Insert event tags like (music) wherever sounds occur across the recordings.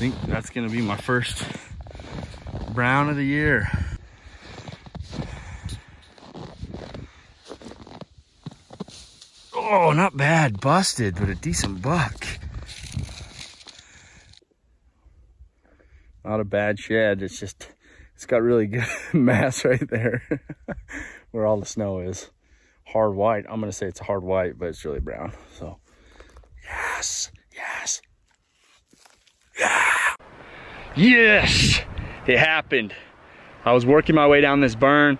think that's gonna be my first brown of the year. Oh, not bad. Busted, but a decent buck. Not a bad shed. It's just, it's got really good (laughs) mass right there (laughs) where all the snow is. Hard white. I'm to say it's hard white, but it's really brown. So, yes, yes. Yeah. Yes, it happened. I was working my way down this burn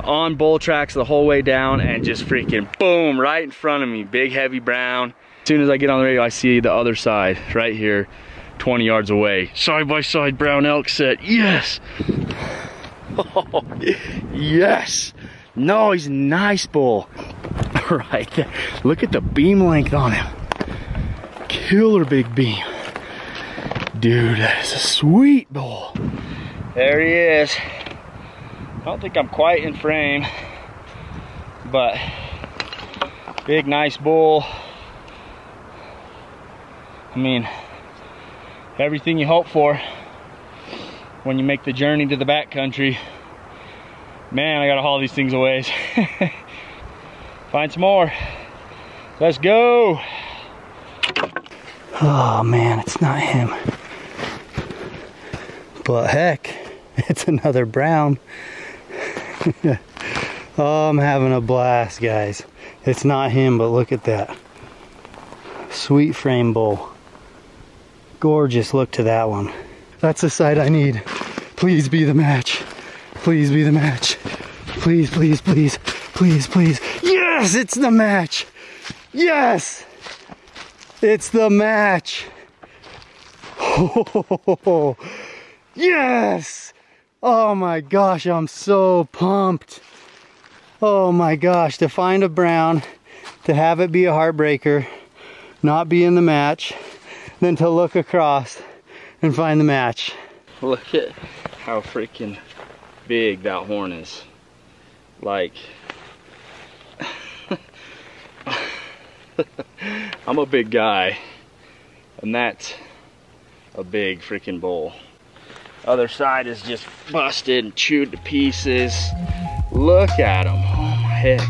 on bull tracks the whole way down and just freaking boom, right in front of me, big heavy brown. As soon as I get on the radio, I see the other side right here, 20 yards away. Side by side brown elk set, yes. Oh, (laughs) yes. No, he's nice bull. (laughs) Right there. Look at the beam length on him. Killer big beam. Dude, that is a sweet bull. There he is. I don't think I'm quite in frame, but big, nice bull. I mean, everything you hope for when you make the journey to the back country. Man, I gotta haul these things away. (laughs) Find some more. Let's go. Oh man, it's not him. But heck, (laughs) it's another brown. (laughs) oh, I'm having a blast, guys. It's not him, but look at that. Sweet frame bull. Gorgeous look to that one. That's the side I need. Please be the match. Please be the match. Please, please, please, please, please. Yes, it's the match. Yes, it's the match. (laughs) Oh, yes. Oh my gosh, I'm so pumped. Oh my gosh, to find a brown, to have it be a heartbreaker, not be in the match, then to look across and find the match. Look at how freaking big that horn is. Like, (laughs) I'm a big guy, and that's a big freaking bull. Other side is just busted and chewed to pieces. Look at them. Oh my heck.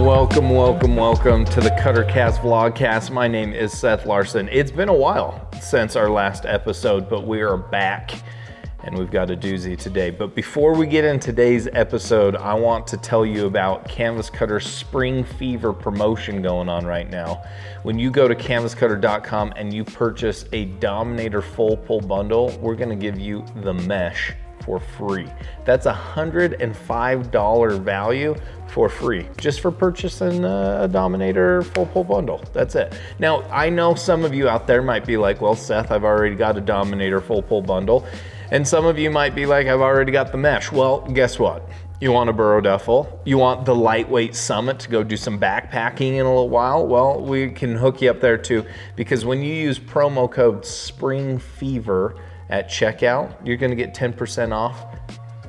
Welcome, welcome, welcome to the Cuttercast Vlogcast. My name is Seth Larson. It's been a while since our last episode, but we are back and we've got a doozy today. But before we get in today's episode, I want to tell you about Canvas Cutter's Spring Fever promotion going on right now. When you go to canvascutter.com and you purchase a Dominator full pull bundle, we're gonna give you the mesh for free. That's a $105 value for free, just for purchasing a Dominator full pull bundle. That's it. Now, I know some of you out there might be like, well, Seth, I've already got a Dominator full pull bundle. And some of you might be like, I've already got the mesh. Well, guess what? You want a burro duffel. You want the lightweight summit to go do some backpacking in a little while. Well, we can hook you up there too, because when you use promo code Spring Fever at checkout, you're gonna get 10% off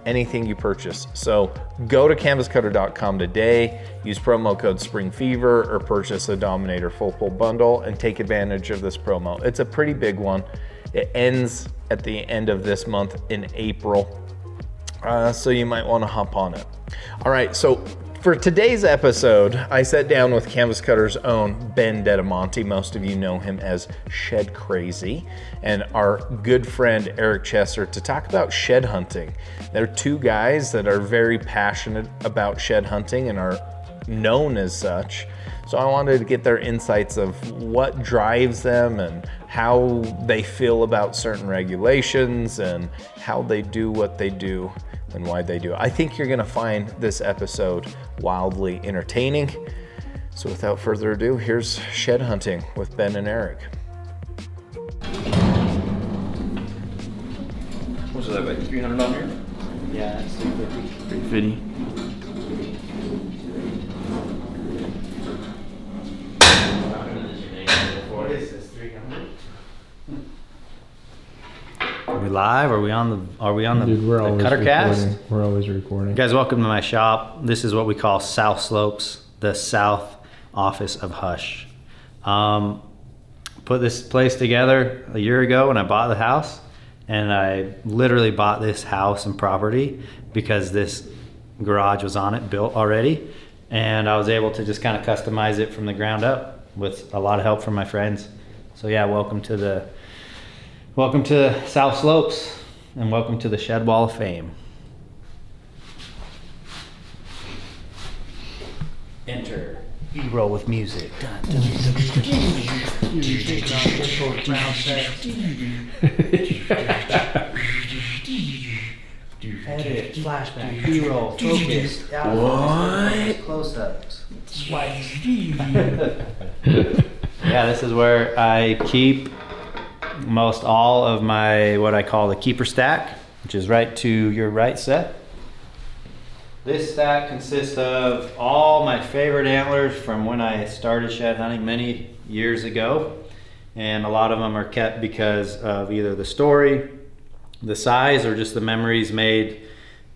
anything you purchase. So go to canvascutter.com today, use promo code Spring Fever or purchase a Dominator full pull bundle and take advantage of this promo. It's a pretty big one. It ends at the end of this month in April. Uh, so you might want to hop on it. All right, so for today's episode, I sat down with Canvas Cutter's own Ben Dettamanti. Most of you know him as Shed Crazy, and our good friend Eric Chesser to talk about shed hunting. They're two guys that are very passionate about shed hunting and are known as such. So I wanted to get their insights of what drives them and how they feel about certain regulations and how they do what they do and why they do it. I think you're gonna find this episode wildly entertaining. So without further ado, here's shed hunting with Ben and Eric. What's that, like 300 on here? Yeah, it's 350. 350. What is this, 300? Are we live? Are we on the? Are we on the, Dude, we're the always Cutter Cast? recording. We're always recording. Guys, welcome to my shop. This is what we call South Slopes the south office of Hush. Um, put this place together a year ago when I bought the house, and I literally bought this house and property because this garage was on it, built already, and I was able to just kind of customize it from the ground up with a lot of help from my friends. So yeah, welcome to the welcome to South Slopes, and welcome to the Shed Wall of Fame. Enter. E-roll with music. Edit, flashback, B-roll, focus, what? Close-ups. (laughs) yeah, this is where I keep most all of my what I call the keeper stack, which is right to your right set. This stack consists of all my favorite antlers from when I started shed hunting many years ago. And a lot of them are kept because of either the story, the size, or just the memories made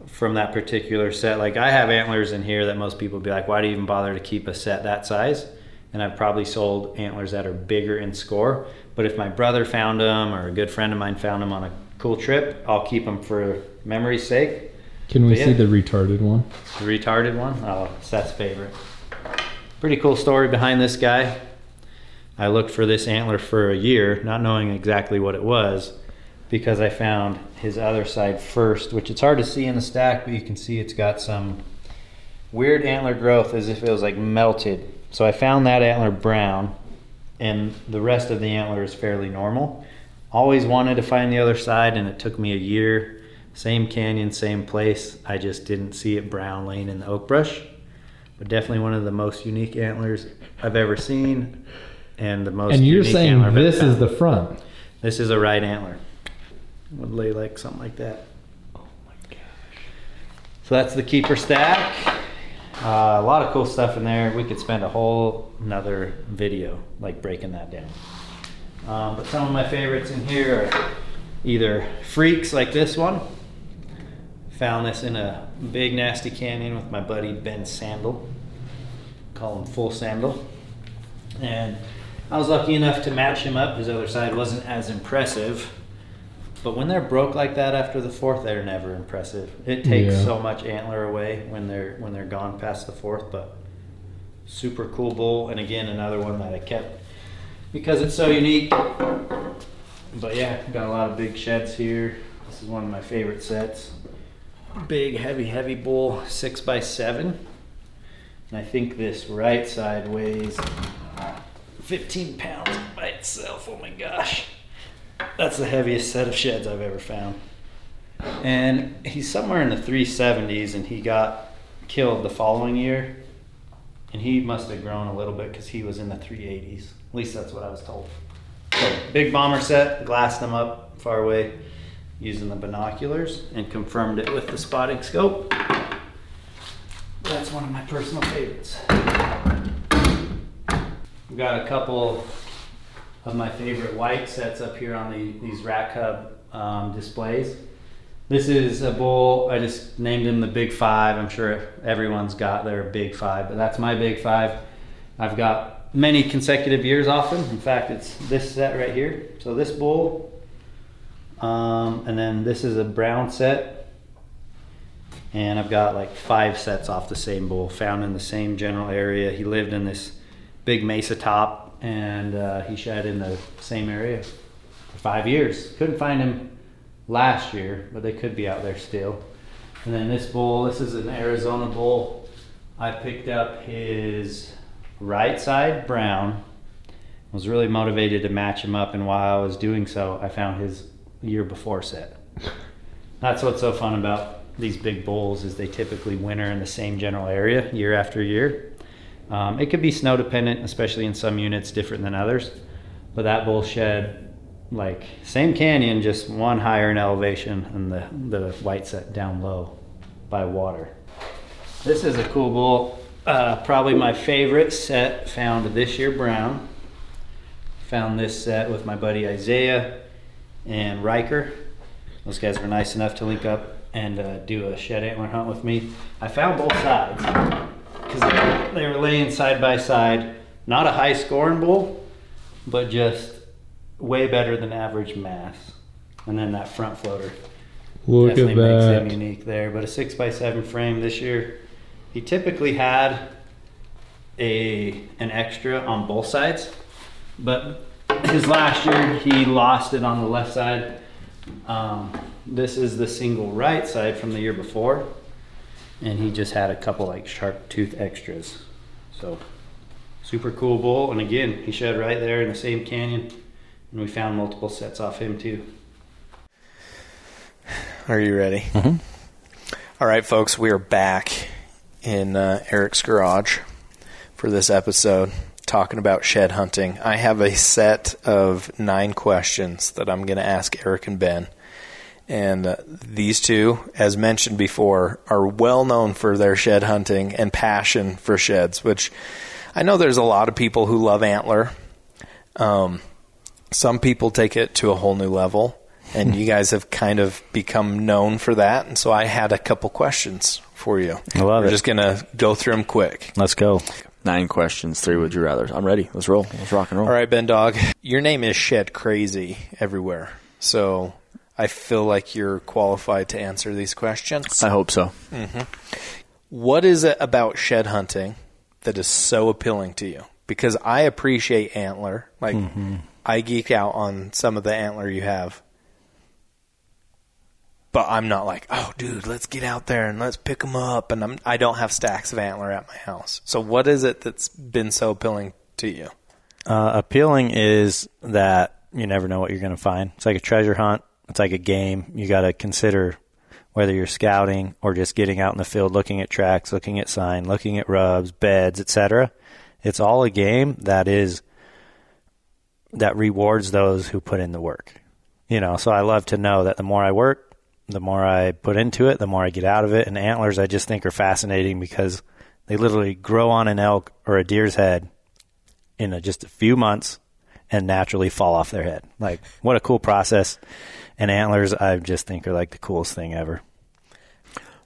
from that particular set. Like I have antlers in here that most people be like, why do you even bother to keep a set that size? And I've probably sold antlers that are bigger in score. But if my brother found them or a good friend of mine found them on a cool trip, I'll keep them for memory's sake. Can we yeah. see the retarded one? The retarded one? Oh, Seth's favorite. Pretty cool story behind this guy. I looked for this antler for a year, not knowing exactly what it was, because I found his other side first, which it's hard to see in the stack, but you can see it's got some weird antler growth as if it was like melted. So I found that antler brown, and the rest of the antler is fairly normal. Always wanted to find the other side, and it took me a year. Same canyon, same place. I just didn't see it brown laying in the oak brush. But definitely one of the most unique antlers I've ever seen, and the most. and you're saying this is the front. This is a right antler. Would lay like something like that. Oh my gosh. So that's the keeper stack. Uh, a lot of cool stuff in there. We could spend a whole another video like breaking that down. Um, but some of my favorites in here are either freaks like this one. Found this in a big nasty canyon with my buddy Ben Sandal. Call him Full Sandal. And I was lucky enough to match him up. His other side wasn't as impressive. But when they're broke like that after the fourth, they're never impressive. It takes Yeah. so much antler away when they're when they're gone past the fourth. But super cool bull, and again another one that I kept because it's so unique. But yeah, got a lot of big sheds here. This is one of my favorite sets. Big, heavy, heavy bull, six by seven. And I think this right side weighs 15 pounds by itself. Oh my gosh. That's the heaviest set of sheds I've ever found. And he's somewhere in the 370s and he got killed the following year. And he must have grown a little bit because he was in the 380s. At least that's what I was told. So, big bomber set, glassed them up far away using the binoculars and confirmed it with the spotting scope. That's one of my personal favorites. We've got a couple of my favorite white sets up here on the, these Rat Cub um, displays. This is a bull. I just named him the Big Five. I'm sure everyone's got their Big Five, but that's my Big Five. I've got many consecutive years off him. In fact, it's this set right here. So this bull, um, and then this is a brown set, and I've got like five sets off the same bull, found in the same general area. He lived in this big mesa top, and uh, he shed in the same area for five years. Couldn't find him last year, but they could be out there still. And then this bull, this is an Arizona bull. I picked up his right side brown. Was really motivated to match him up, and while I was doing so, I found his year before set. (laughs) That's what's so fun about these big bulls is they typically winter in the same general area year after year. Um, it could be snow dependent, especially in some units, different than others. But that bull shed like same canyon, just one higher in elevation, and the the white set down low by water. This is a cool bull. Uh, probably my favorite set found this year brown. Found this set with my buddy Isaiah and Riker. Those guys were nice enough to link up and uh, do a shed antler hunt with me. I found both sides because they were laying side by side. Not a high scoring bull, but just way better than average mass. And then that front floater Look definitely at makes him unique there. But a six by seven frame this year, he typically had a an extra on both sides, but his last year he lost it on the left side. Um, this is the single right side from the year before, and he just had a couple like sharp tooth extras. So super cool bull, and again he shed right there in the same canyon, and we found multiple sets off him too. Are you ready? Mhm. All right, folks, we are back in uh, Eric's garage for this episode talking about shed hunting. I have a set of nine questions that I'm going to ask Eric and Ben. And uh, these two, as mentioned before, are well known for their shed hunting and passion for sheds, which I know there's a lot of people who love antler. Um, some people take it to a whole new level, and you guys have kind of become known for that. And so I had a couple questions for you. I love We're it. just going to go through them quick. Let's go. Nine questions, three would you rather. I'm ready. Let's roll. Let's rock and roll. All right, Ben Dog, your name is Shed Crazy everywhere. So I feel like you're qualified to answer these questions. I hope so. What is it about shed hunting that is so appealing to you? Because I appreciate antler. Like, I geek out on some of the antler you have. But I'm not like, oh, dude, let's get out there and let's pick them up. And I'm, I don't have stacks of antler at my house. So, what is it that's been so appealing to you? Uh, appealing is that you never know what you're going to find. It's like a treasure hunt. It's like a game. You got to consider whether you're scouting or just getting out in the field, looking at tracks, looking at sign, looking at rubs, beds, etc. It's all a game that is that rewards those who put in the work. You know, so I love to know that the more I work, the more I put into it, the more I get out of it. And antlers, I just think are fascinating because they literally grow on an elk or a deer's head in a, just a few months and naturally fall off their head. Like, what a cool process. And antlers, I just think are like the coolest thing ever.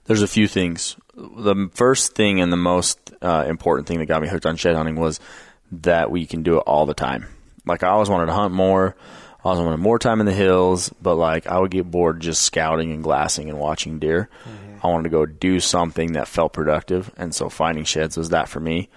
There's a few things. The first thing and the most uh, important thing that got me hooked on shed hunting was that we can do it all the time. Like I always wanted to hunt more. I always wanted more time in the hills, but like I would get bored just scouting and glassing and watching deer. I wanted to go do something that felt productive, and so finding sheds was that for me.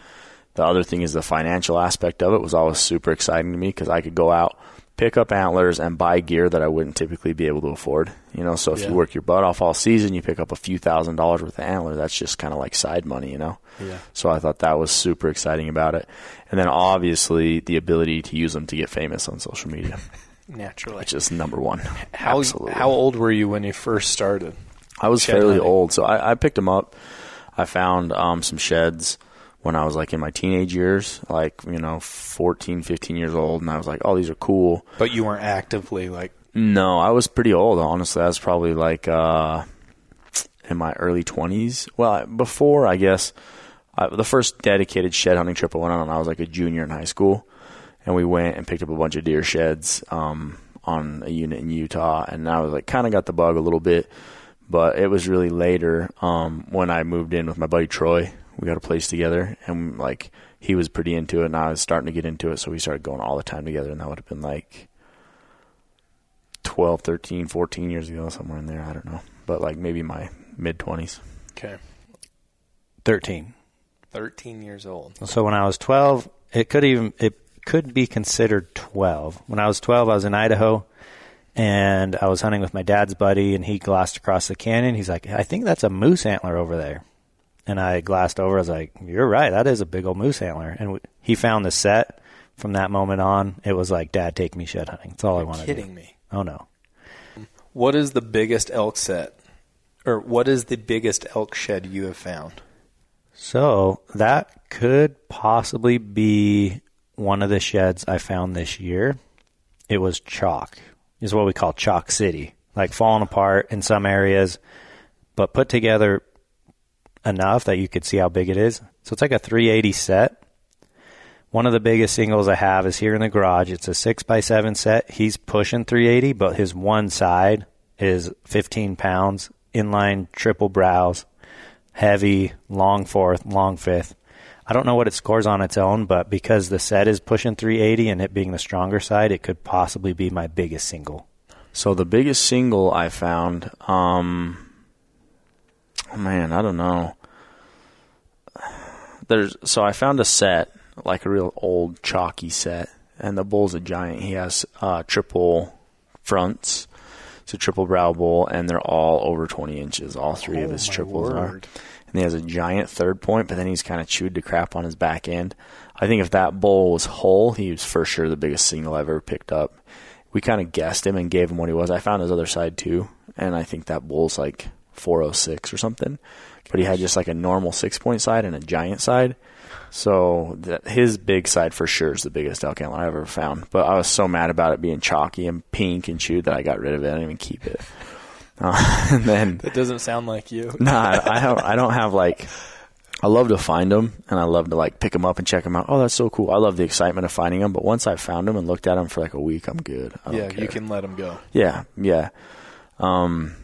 The other thing is the financial aspect of it was always super exciting to me because I could go out, pick up antlers, and buy gear that I wouldn't typically be able to afford. You know, so if Yeah. you work your butt off all season, you pick up a few thousand dollars worth of antler. That's just kind of like side money, you know. Yeah. So I thought that was super exciting about it, and then obviously the ability to use them to get famous on social media, (laughs) Naturally. which is number one. How, Absolutely. how old were you when you first started? I was shed fairly hunting? old, so I, I picked them up. I found um, some sheds when I was like in my teenage years, like you know, 14, 15 years old, and I was like, "Oh, these are cool." But you weren't actively like, No, I was pretty old. Honestly, I was probably like uh, in my early twenties. Well, before I guess I, the first dedicated shed hunting trip I went on, I was like a junior in high school, and we went and picked up a bunch of deer sheds um, on a unit in Utah, and I was like kind of got the bug a little bit, but it was really later um, when I moved in with my buddy Troy. We got a place together, and like he was pretty into it, and I was starting to get into it, so we started going all the time together, and that would have been like 12, 13, 14 years ago, somewhere in there. I don't know. But like maybe my mid 20s. okay, 13. 13 years old. So when I was 12, it could even it could be considered 12. When I was 12, I was in Idaho and I was hunting with my dad's buddy and he glassed across the canyon. He's like, "I think that's a moose antler over there." And I glassed over. I was like, "You're right. That is a big old moose antler." And we, he found the set. From that moment on, it was like, "Dad, take me shed hunting." That's all I want to do. Kidding me. Oh no. What is the biggest elk set, or what is the biggest elk shed you have found? So that could possibly be one of the sheds I found this year. It was chalk, is what we call chalk city, like falling apart in some areas, but put together enough that you could see how big it is. So it's like a 380 set. One of the biggest singles I have is here in the garage. It's a six by seven set. He's pushing 380, but his one side is 15 pounds, inline triple brows, heavy, long fourth, long fifth. I don't know what it scores on its own, but because the set is pushing 380 and it being the stronger side, it could possibly be my biggest single. So the biggest single I found, um, man, I don't know. There's so I found a set, like a real old chalky set, and the bull's a giant. He has uh, triple fronts. It's a triple brow bull, and they're all over 20 inches. All three of Oh, his my triples are. And he has a giant third point, but then he's kind of chewed to crap on his back end. I think if that bull was whole, he was for sure the biggest single I've ever picked up. We kind of guessed him and gave him what he was. I found his other side too, and I think that bull's like 406 or something. But he had just like a normal six point side and a giant side. So that his big side for sure is the biggest elk antler I've ever found. But I was so mad about it being chalky and pink and chewed that I got rid of it. I didn't even keep it. (laughs) Uh, and then That doesn't sound like you. (laughs) Nah, I have. I don't have like. I love to find them, and I love to like pick them up and check them out. Oh, that's so cool! I love the excitement of finding them. But once I found them and looked at them for like a week, I'm good. Yeah, care. you can let them go. Yeah, yeah. Um,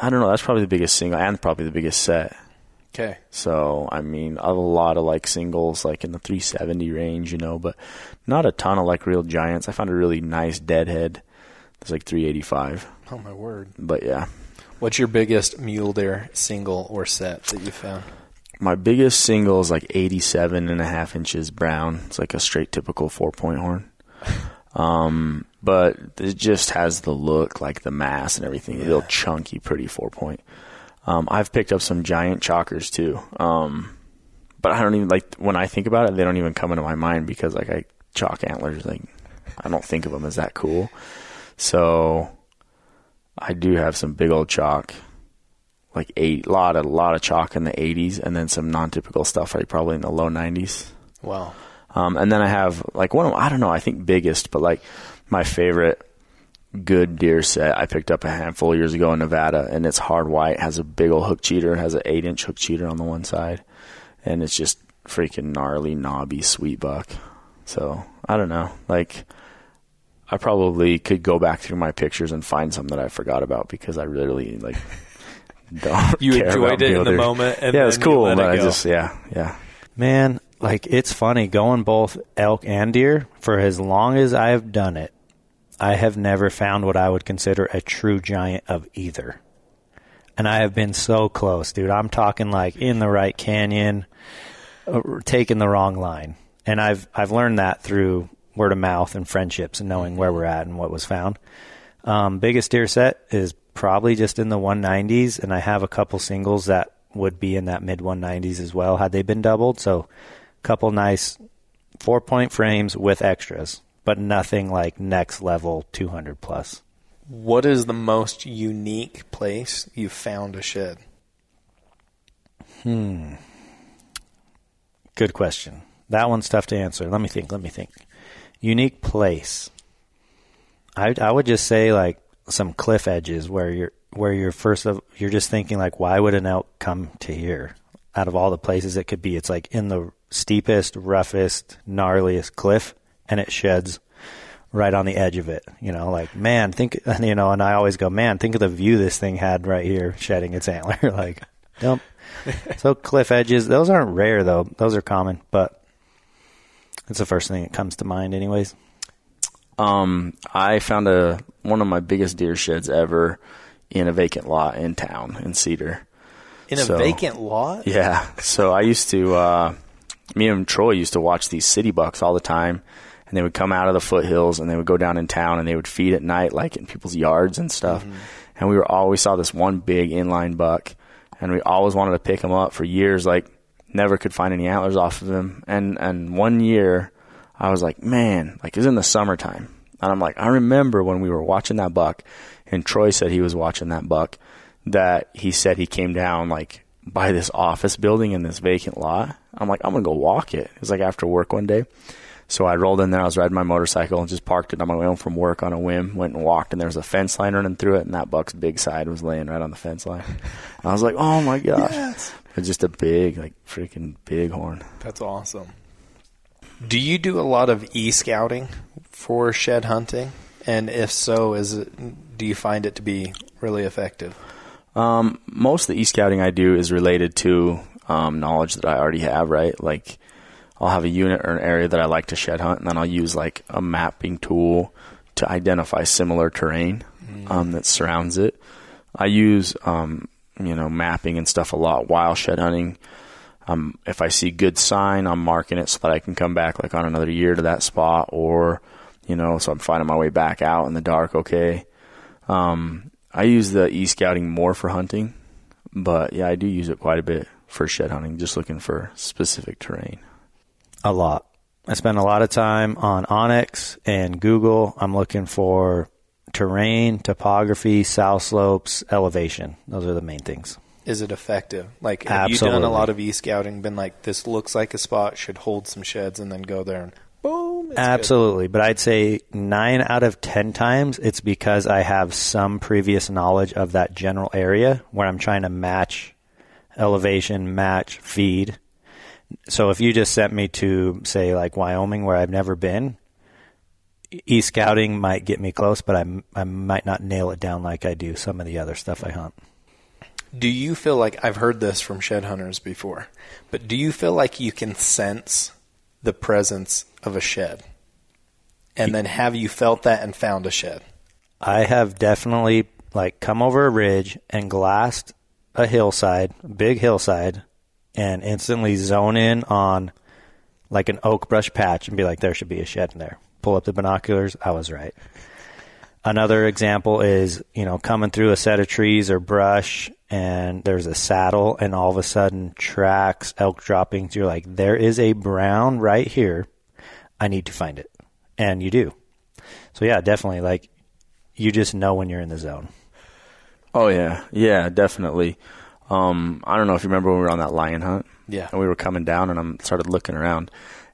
I don't know. That's probably the biggest single, and probably the biggest set. Okay. So I mean, I have a lot of like singles, like in the 370 range, you know, but not a ton of like real giants. I found a really nice deadhead. It's like 385, Oh my word. but yeah. What's your biggest mule deer single or set that you found? My biggest single is like 87 and a half inches brown. It's like a straight typical four point horn. (laughs) Um, but it just has the look, like the mass and everything. Real chunky, pretty four point. Um, I've picked up some giant chalkers too. Um, but I don't even like when I think about it, they don't even come into my mind because like I chalk antlers, like I don't think of them as that cool. So I do have some big old chalk like eight lot a lot of chalk in the 80s and then some non-typical stuff like probably in the low 90s Wow. um, and then i have like one of i don't know i think biggest but like my favorite good deer set i picked up a handful of years ago in nevada and it's hard white has a big old hook cheater has an eight inch hook cheater on the one side and it's just freaking gnarly knobby sweet buck so i don't know like i probably could go back through my pictures and find some that i forgot about because i really like (laughs) don't (laughs) You care enjoyed about it in the moment, and yeah, it's then you cool, let it but I just yeah, yeah. Man, like it's funny going both elk and deer for as long as I have done it. I have never found what I would consider a true giant of either. And I have been so close, dude. I'm talking like in the right canyon, uh, taking the wrong line. And I've I've learned that through word of mouth and friendships and knowing where we're at and what was found. Um, biggest deer set is probably just in the 190s, and I have a couple singles that would be in that mid 190s as well had they been doubled. So, a couple nice four point frames with extras, but nothing like next level 200 plus. What is the most unique place you found a shed? Hmm. Good question. That one's tough to answer. Let me think. Let me think. Unique place. I I would just say like some cliff edges where you're where you're first of you're just thinking like why would an elk come to here? Out of all the places it could be, it's like in the steepest, roughest, gnarliest cliff, and it sheds right on the edge of it. You know, like man, think (laughs) you know, and I always go, man, think of the view this thing had right here, shedding its antler. (laughs) like, nope. (laughs) so cliff edges, those aren't rare though; those are common, but it's the first thing that comes to mind, anyways. Um, I found a one of my biggest deer sheds ever in a vacant lot in town in Cedar. In a So- vacant lot? Yeah. So I used to, uh, me and Troy used to watch these city bucks all the time. And they would come out of the foothills and they would go down in town and they would feed at night, like in people's yards and stuff. Mm-hmm. And we were always saw this one big inline buck and we always wanted to pick him up for years, like never could find any antlers off of him. And, and one year I was like, man, like it's in the summertime. And I'm like, I remember when we were watching that buck and Troy said he was watching that buck that he said he came down like by this office building in this vacant lot. I'm like, I'm gonna go walk it. It was like after work one day. So I rolled in there, I was riding my motorcycle and just parked it on my way home from work on a whim, went and walked and there was a fence line running through it and that buck's big side was laying right on the fence line. And (laughs) I was like, Oh my gosh. It's just a big, like freaking big horn. That's awesome. Do you do a lot of e scouting for shed hunting? And if so, is it do you find it to be really effective? Um, most of the e-scouting I do is related to um, knowledge that I already have, right? Like I'll have a unit or an area that I like to shed hunt, and then I'll use like a mapping tool to identify similar terrain um, that surrounds it. I use um, you know mapping and stuff a lot while shed hunting. Um, if I see good sign, I'm marking it so that I can come back like on another year to that spot, or you know, so I'm finding my way back out in the dark. Okay. Um, I use the e scouting more for hunting, but yeah, I do use it quite a bit for shed hunting, just looking for specific terrain. A lot. I spend a lot of time on onX and Google. I'm looking for terrain, topography, south slopes, elevation. Those are the main things. Is it effective? Like, have you done a lot of e scouting? Been like, this looks like a spot, should hold some sheds, and then go there and boom. It's good. Absolutely. But I'd say nine out of 10 times it's because I have some previous knowledge of that general area where I'm trying to match elevation, match feed. So if you just sent me to, say, like Wyoming where I've never been, e scouting might get me close, but I, I might not nail it down like I do some of the other stuff I hunt. Do you feel like I've heard this from shed hunters before, but do you feel like you can sense the presence of a shed? And then have you felt that and found a shed? I have definitely like come over a ridge and glassed a hillside, big hillside, and instantly zone in on like an oak brush patch and be like, there should be a shed in there. Pull up the binoculars. I was right. Another example is, you know, coming through a set of trees or brush and there's a saddle and all of a sudden tracks, elk droppings. You're like, there is a brown right here. I need to find it. And you do. So yeah, definitely like you just know when you're in the zone. Oh yeah, yeah, definitely. Um, I don't know if you remember when we were on that lion hunt. Yeah. and we were coming down, and I started looking around,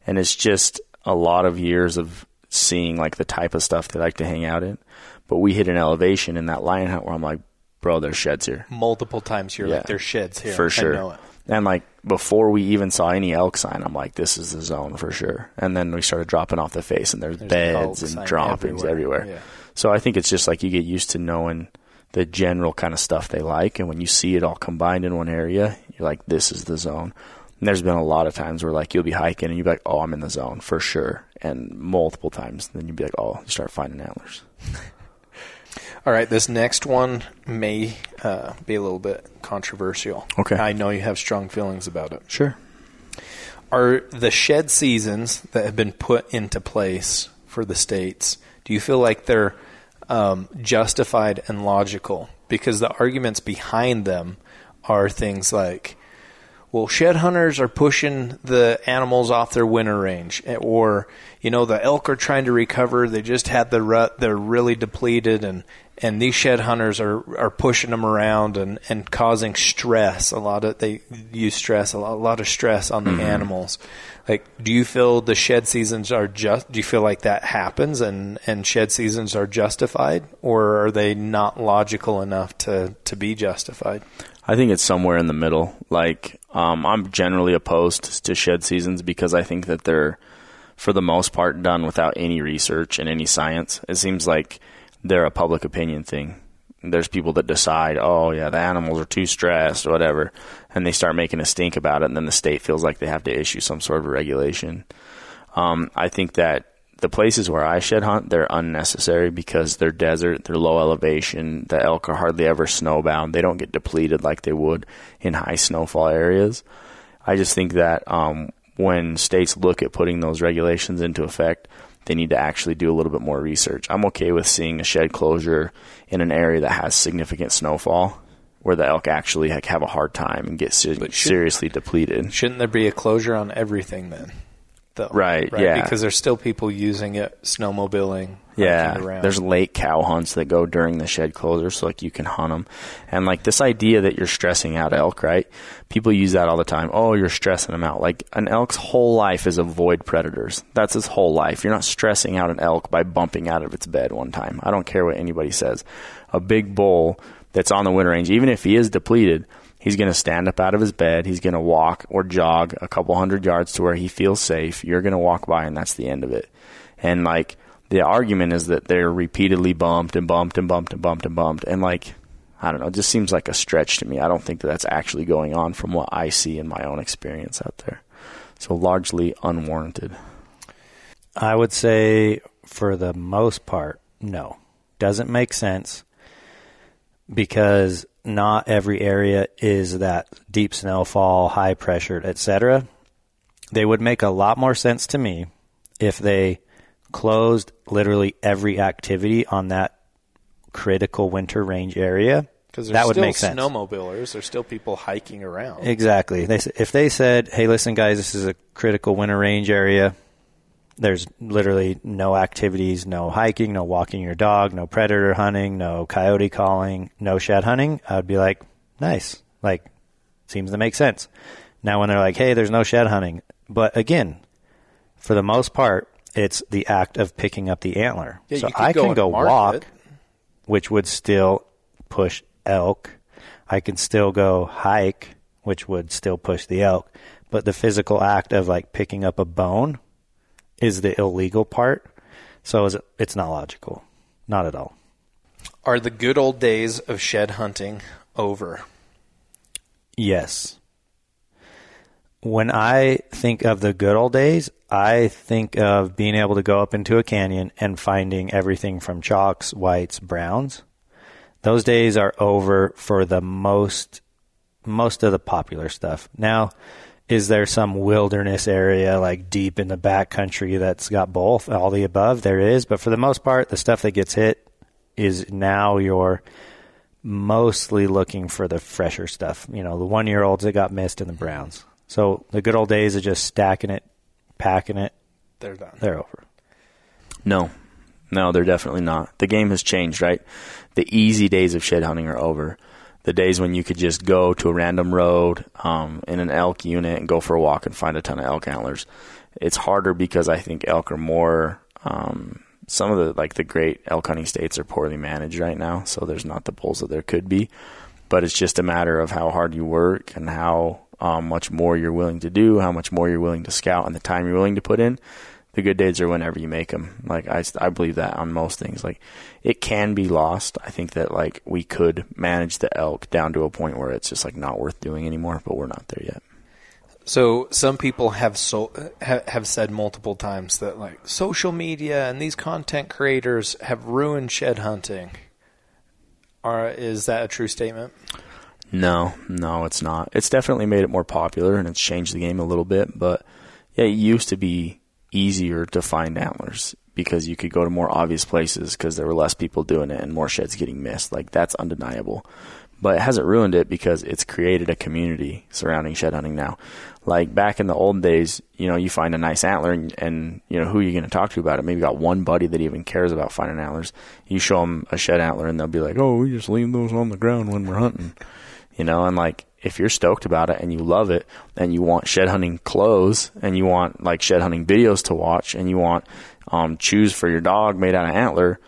and it's just a lot of years of seeing like the type of stuff they like to hang out in. But we hit an elevation in that lion hunt where I'm like, bro, there's sheds here Multiple times you're Yeah. like, there's sheds here. for sure. I know it. And like before we even saw any elk sign, I'm like, this is the zone for sure. And then we started dropping off the face, and there's, There's beds and droppings everywhere. everywhere. Yeah. So I think it's just like you get used to knowing the general kind of stuff they like, and when you see it all combined in one area, you're like, this is the zone. And there's been a lot of times where like you'll be hiking and you'll be like, oh, I'm in the zone for sure, and multiple times, then you'll be like, oh, you start finding antlers. (laughs) All right, this next one may uh, be a little bit controversial. Okay. I know you have strong feelings about it. Sure. Are the shed seasons that have been put into place for the states, do you feel like they're um, justified and logical? Because the arguments behind them are things like, well, shed hunters are pushing the animals off their winter range, eh, or you know, the elk are trying to recover. They just had the rut; they're really depleted, and and these shed hunters are are pushing them around and and causing stress. A lot of they use stress, a lot, a lot of stress on the animals. Like, do you feel the shed seasons are just? Do you feel like that happens and and shed seasons are justified, or are they not logical enough to to be justified? I think it's somewhere in the middle. Like, um, I'm generally opposed to shed seasons because I think that they're, for the most part, done without any research and any science. It seems like they're a public opinion thing. There's people that decide, oh yeah, the animals are too stressed, or whatever, and they start making a stink about it, and then the state feels like they have to issue some sort of regulation. Um, I think that the places where I shed hunt, they're unnecessary because they're desert, they're low elevation. The elk are hardly ever snowbound. They don't get depleted like they would in high snowfall areas. I just think that um, when states look at putting those regulations into effect, they need to actually do a little bit more research. I'm okay with seeing a shed closure in an area that has significant snowfall, where the elk actually have a hard time and get ser- should- seriously depleted. Shouldn't there be a closure on everything then? Though, Right, yeah. Because there's still people using it, snowmobiling. Yeah, there's late cow hunts that go during the shed closure, so like you can hunt them. And like this idea that you're stressing out elk, right? People use that all the time. Oh, you're stressing them out. Like an elk's whole life is avoid predators. That's his whole life. You're not stressing out an elk by bumping out of its bed one time. I don't care what anybody says. A big bull that's on the winter range, even if he is depleted, he's going to stand up out of his bed. He's going to walk or jog a couple hundred yards to where he feels safe. You're going to walk by, and that's the end of it. And like the argument is that they're repeatedly bumped and bumped and bumped and bumped and bumped. And like, I don't know, it just seems like a stretch to me. I don't think that that's actually going on from what I see in my own experience out there. So largely unwarranted. I would say for the most part, no. Doesn't make sense because not every area is that deep snowfall, high pressured, etc. They would make a lot more sense to me if they closed literally every activity on that critical winter range area. Because that would still make sense. snowmobilers. There's still people hiking around. Exactly. They if they said, "Hey, listen, guys, this is a critical winter range area. There's literally no activities, no hiking, no walking your dog, no predator hunting, no coyote calling, no shed hunting." I would be like, "Nice. Like, seems to make sense." Now, when they're like, "Hey, there's no shed hunting," but again, for the most part, it's the act of picking up the antler. Yeah, so I can go walk it. which would still push elk. I can still go hike, which would still push the elk. But the physical act of like picking up a bone is the illegal part. So is it- it's not logical. Not at all. Are the good old days of shed hunting over? Yes. When I think of the good old days, I think of being able to go up into a canyon and finding everything from chalks, whites, browns. Those days are over for the most most of the popular stuff. Now, is there some wilderness area like deep in the back country that's got both, all the above? There is, but for the most part, the stuff that gets hit is now your mostly looking for the fresher stuff. You know, the one year olds that got missed in the Browns. So the good old days of just stacking it, packing it, They're done. they're over. No, no, they're definitely not. The game has changed, right? The easy days of shed hunting are over. The days when you could just go to a random road um, in an elk unit and go for a walk and find a ton of elk antlers. It's harder because I think elk are more. Um, some of the like the great elk hunting states are poorly managed right now, so there's not the bulls that there could be. But it's just a matter of how hard you work and how um, much more you're willing to do, how much more you're willing to scout, and the time you're willing to put in the good days are whenever you make them. Like I, I believe that on most things. Like it can be lost. I think that like we could manage the elk down to a point where it's just like not worth doing anymore, but we're not there yet. So some people have so ha, have said multiple times that like social media and these content creators have ruined shed hunting. Are is that a true statement? No, no, it's not. It's definitely made it more popular and it's changed the game a little bit, but yeah, it used to be easier to find antlers because you could go to more obvious places because there were less people doing it and more sheds getting missed. Like that's undeniable. But it hasn't ruined it because it's created a community surrounding shed hunting now. Like back in the old days, you know, you find a nice antler and, and you know, who are you going to talk to about it? Maybe got one buddy that even cares about finding antlers. You show them a shed antler and they'll be like, oh, we just leave those on the ground when we're hunting you know, and like if you're stoked about it and you love it and you want shed hunting clothes and you want like shed hunting videos to watch and you want um, shoes for your dog made out of antler,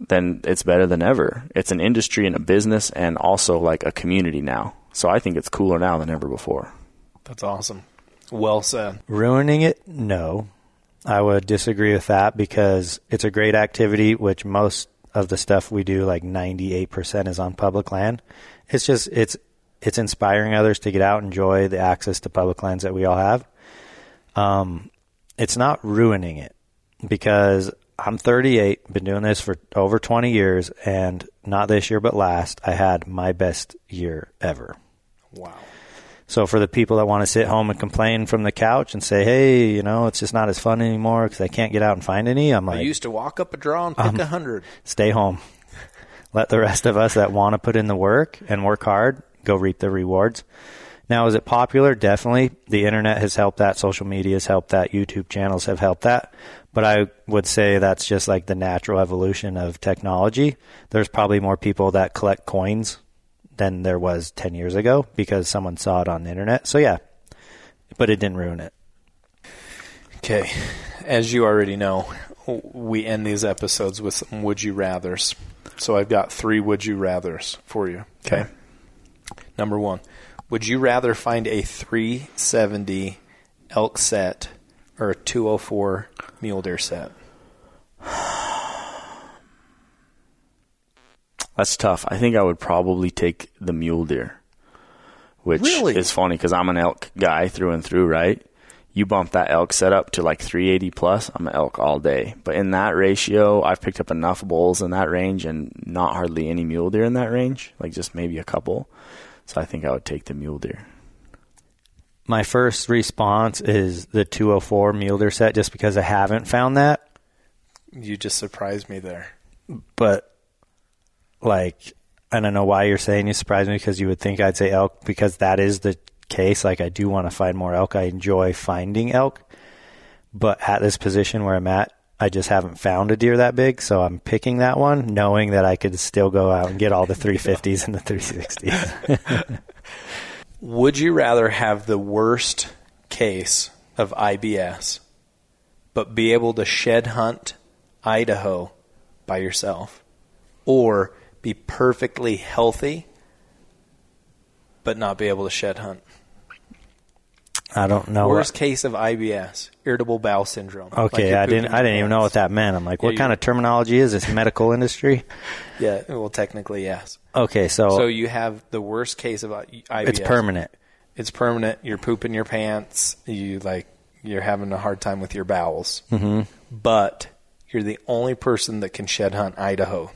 then it's better than ever. It's an industry and a business and also like a community now. So I think it's cooler now than ever before. That's awesome. Well said. Ruining it? No. I would disagree with that because it's a great activity, which most of the stuff we do, like 98% is on public land. It's just, it's, it's inspiring others to get out and enjoy the access to public lands that we all have. Um, it's not ruining it because I'm 38, been doing this for over 20 years, and not this year, but last, I had my best year ever. Wow. So for the people that want to sit home and complain from the couch and say, "Hey, you know, it's just not as fun anymore because I can't get out and find any," I'm like, I used to walk up a draw and pick a hundred. "Stay home. Let the rest of us that want to put in the work and work hard go reap the rewards." Now, is it popular? Definitely. The internet has helped that. Social media has helped that. YouTube channels have helped that. But I would say that's just like the natural evolution of technology. There's probably more people that collect coins than there was 10 years ago because someone saw it on the internet. So, yeah, but it didn't ruin it. Okay. As you already know, we end these episodes with some would you rathers. So I've got three would you rathers for you. Okay. Number one, would you rather find a 370 elk set or a 204 mule deer set? (sighs) That's tough. I think I would probably take the mule deer, which Really? is funny because I'm an elk guy through and through, right? You bump that elk setup to like 380 plus, I'm an elk all day. But in that ratio, I've picked up enough bulls in that range and not hardly any mule deer in that range, like just maybe a couple. So I think I would take the mule deer. My first response is the 204 mule deer set, just because I haven't found that. You just surprised me there. But like, I don't know why you're saying you surprised me because you would think I'd say elk because that is the case. Like, I do want to find more elk. I enjoy finding elk, but at this position where I'm at, I just haven't found a deer that big, so I'm picking that one, knowing that I could still go out and get all the 350s and the 360s. (laughs) Would you rather have the worst case of IBS, but be able to shed hunt Idaho by yourself, or be perfectly healthy, but not be able to shed hunt? I don't know. Worst case of IBS, irritable bowel syndrome. Okay, you're I didn't. I didn't even know what that meant. I'm like, what kind of terminology is this? Medical industry? (laughs) Yeah, well, technically yes. Okay, so, So you have the worst case of I- IBS. it's permanent. It's permanent. You're pooping your pants. You like you're having a hard time with your bowels. Mm-hmm. But you're the only person that can shed hunt Idaho,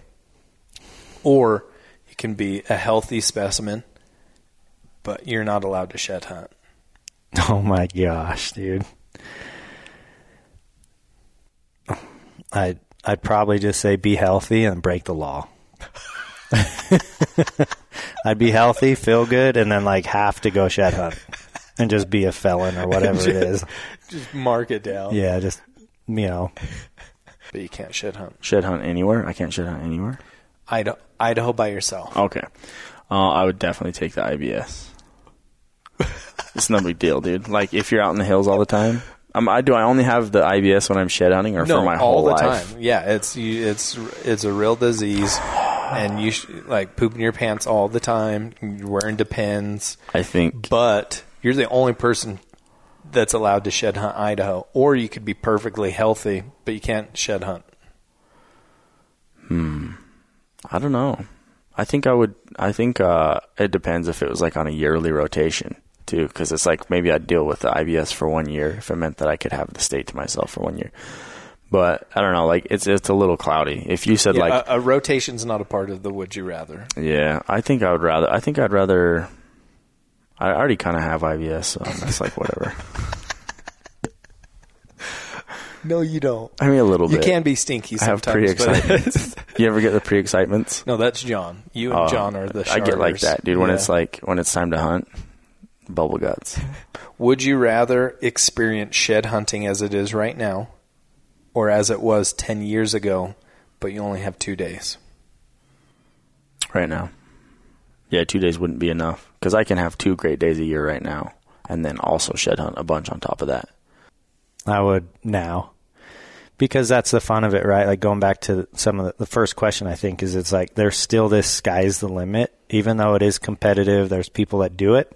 or you can be a healthy specimen, but you're not allowed to shed hunt. (laughs) Oh my gosh, dude. I I'd probably just say be healthy and break the law. (laughs) I'd be healthy, feel good, and then like have to go shed hunt and just be a felon or whatever it is. Just mark it down. Yeah, just you know. but you can't shed hunt Shed hunt anywhere? I can't shed hunt anywhere. Idaho, Idaho by yourself. Okay. Uh, I would definitely take the IBS. It's no big deal, dude. Like if you're out in the hills all the time. Um, I do. I only have the IBS when I'm shed hunting, or no, for my all whole the life. time. Yeah, it's you, it's it's a real disease, and you sh- like pooping your pants all the time. You're wearing depends, I think. but you're the only person that's allowed to shed hunt Idaho. Or you could be perfectly healthy, but you can't shed hunt. Hmm. I don't know. I think I would. I think uh, it depends if it was like on a yearly rotation too, because it's like maybe I'd deal with the IBS for one year if it meant that I could have the state to myself for one year. But I don't know. Like it's it's a little cloudy. If you said Yeah, like a, a rotation's not a part of the would you rather. Yeah, I think I would rather. I think I'd rather. I already kind of have IBS, so it's like whatever. (laughs) No, you don't. I mean, a little You bit. You can be stinky I have sometimes. but- pre-excitements. (laughs) you ever get the pre-excitements? no, that's John. You and Oh, John are the. I get like that, dude. When Yeah. it's like when it's time to hunt, bubble guts. (laughs) Would you rather experience shed hunting as it is right now, or as it was 10 years ago, but you only have two days? right now. Yeah, two days wouldn't be enough because I can have two great days a year right now, and then also shed hunt a bunch on top of that. I would now. Because that's the fun of it, right? Like going back to some of the, the first question, I think is it's like there's still this sky's the limit, even though it is competitive. There's people that do it.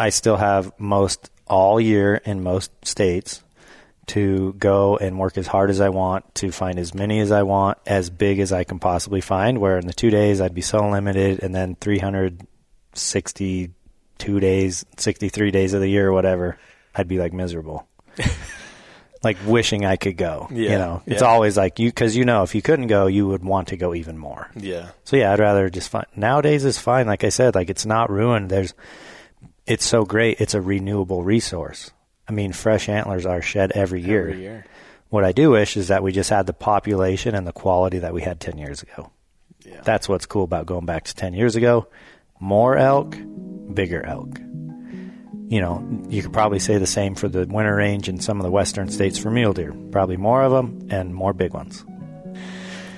I still have most all year in most states to go and work as hard as I want to find as many as I want, as big as I can possibly find. Where in the two days I'd be so limited, and then 362 days, 63 days of the year, or whatever, I'd be like miserable. (laughs) like wishing I could go. Yeah, you know, it's yeah. always like you because you know if you couldn't go, you would want to go even more. Yeah. So yeah, I'd rather just find nowadays is fine. Like I said, like it's not ruined. There's, it's so great. It's a renewable resource. I mean, fresh antlers are shed every year. Every year. What I do wish is that we just had the population and the quality that we had ten years ago. Yeah. That's what's cool about going back to ten years ago. More elk, bigger elk. You know, you could probably say the same for the winter range in some of the western states for mule deer. Probably more of them and more big ones.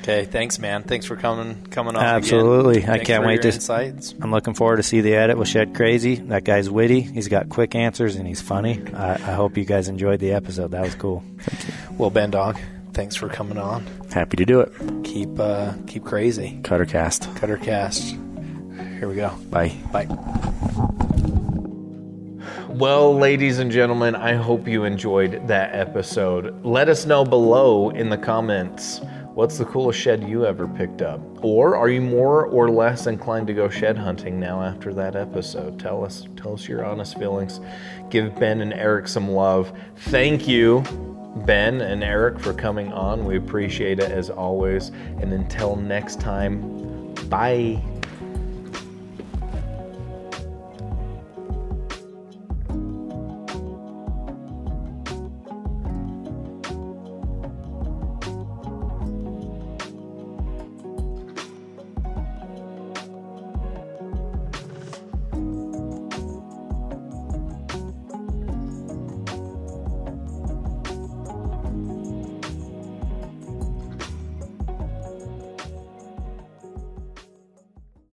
Okay, thanks, man. Thanks for coming coming on. Absolutely. Again. I can't wait to- insights. I'm looking forward to see the edit with Shed Crazy. That guy's witty. He's got quick answers and he's funny. I, I hope you guys enjoyed the episode. That was cool. Well, Ben Dog, thanks for coming on. Happy to do it. Keep uh, keep crazy. Cutter cast. Cutter cast. Here we go. Bye. Bye. Well, ladies and gentlemen, I hope you enjoyed that episode. Let us know below in the comments what's the coolest shed you ever picked up? Or are you more or less inclined to go shed hunting now after that episode? Tell us tell us your honest feelings. Give Ben and Eric some love. Thank you, Ben and Eric, for coming on. We appreciate it as always. And until next time, bye.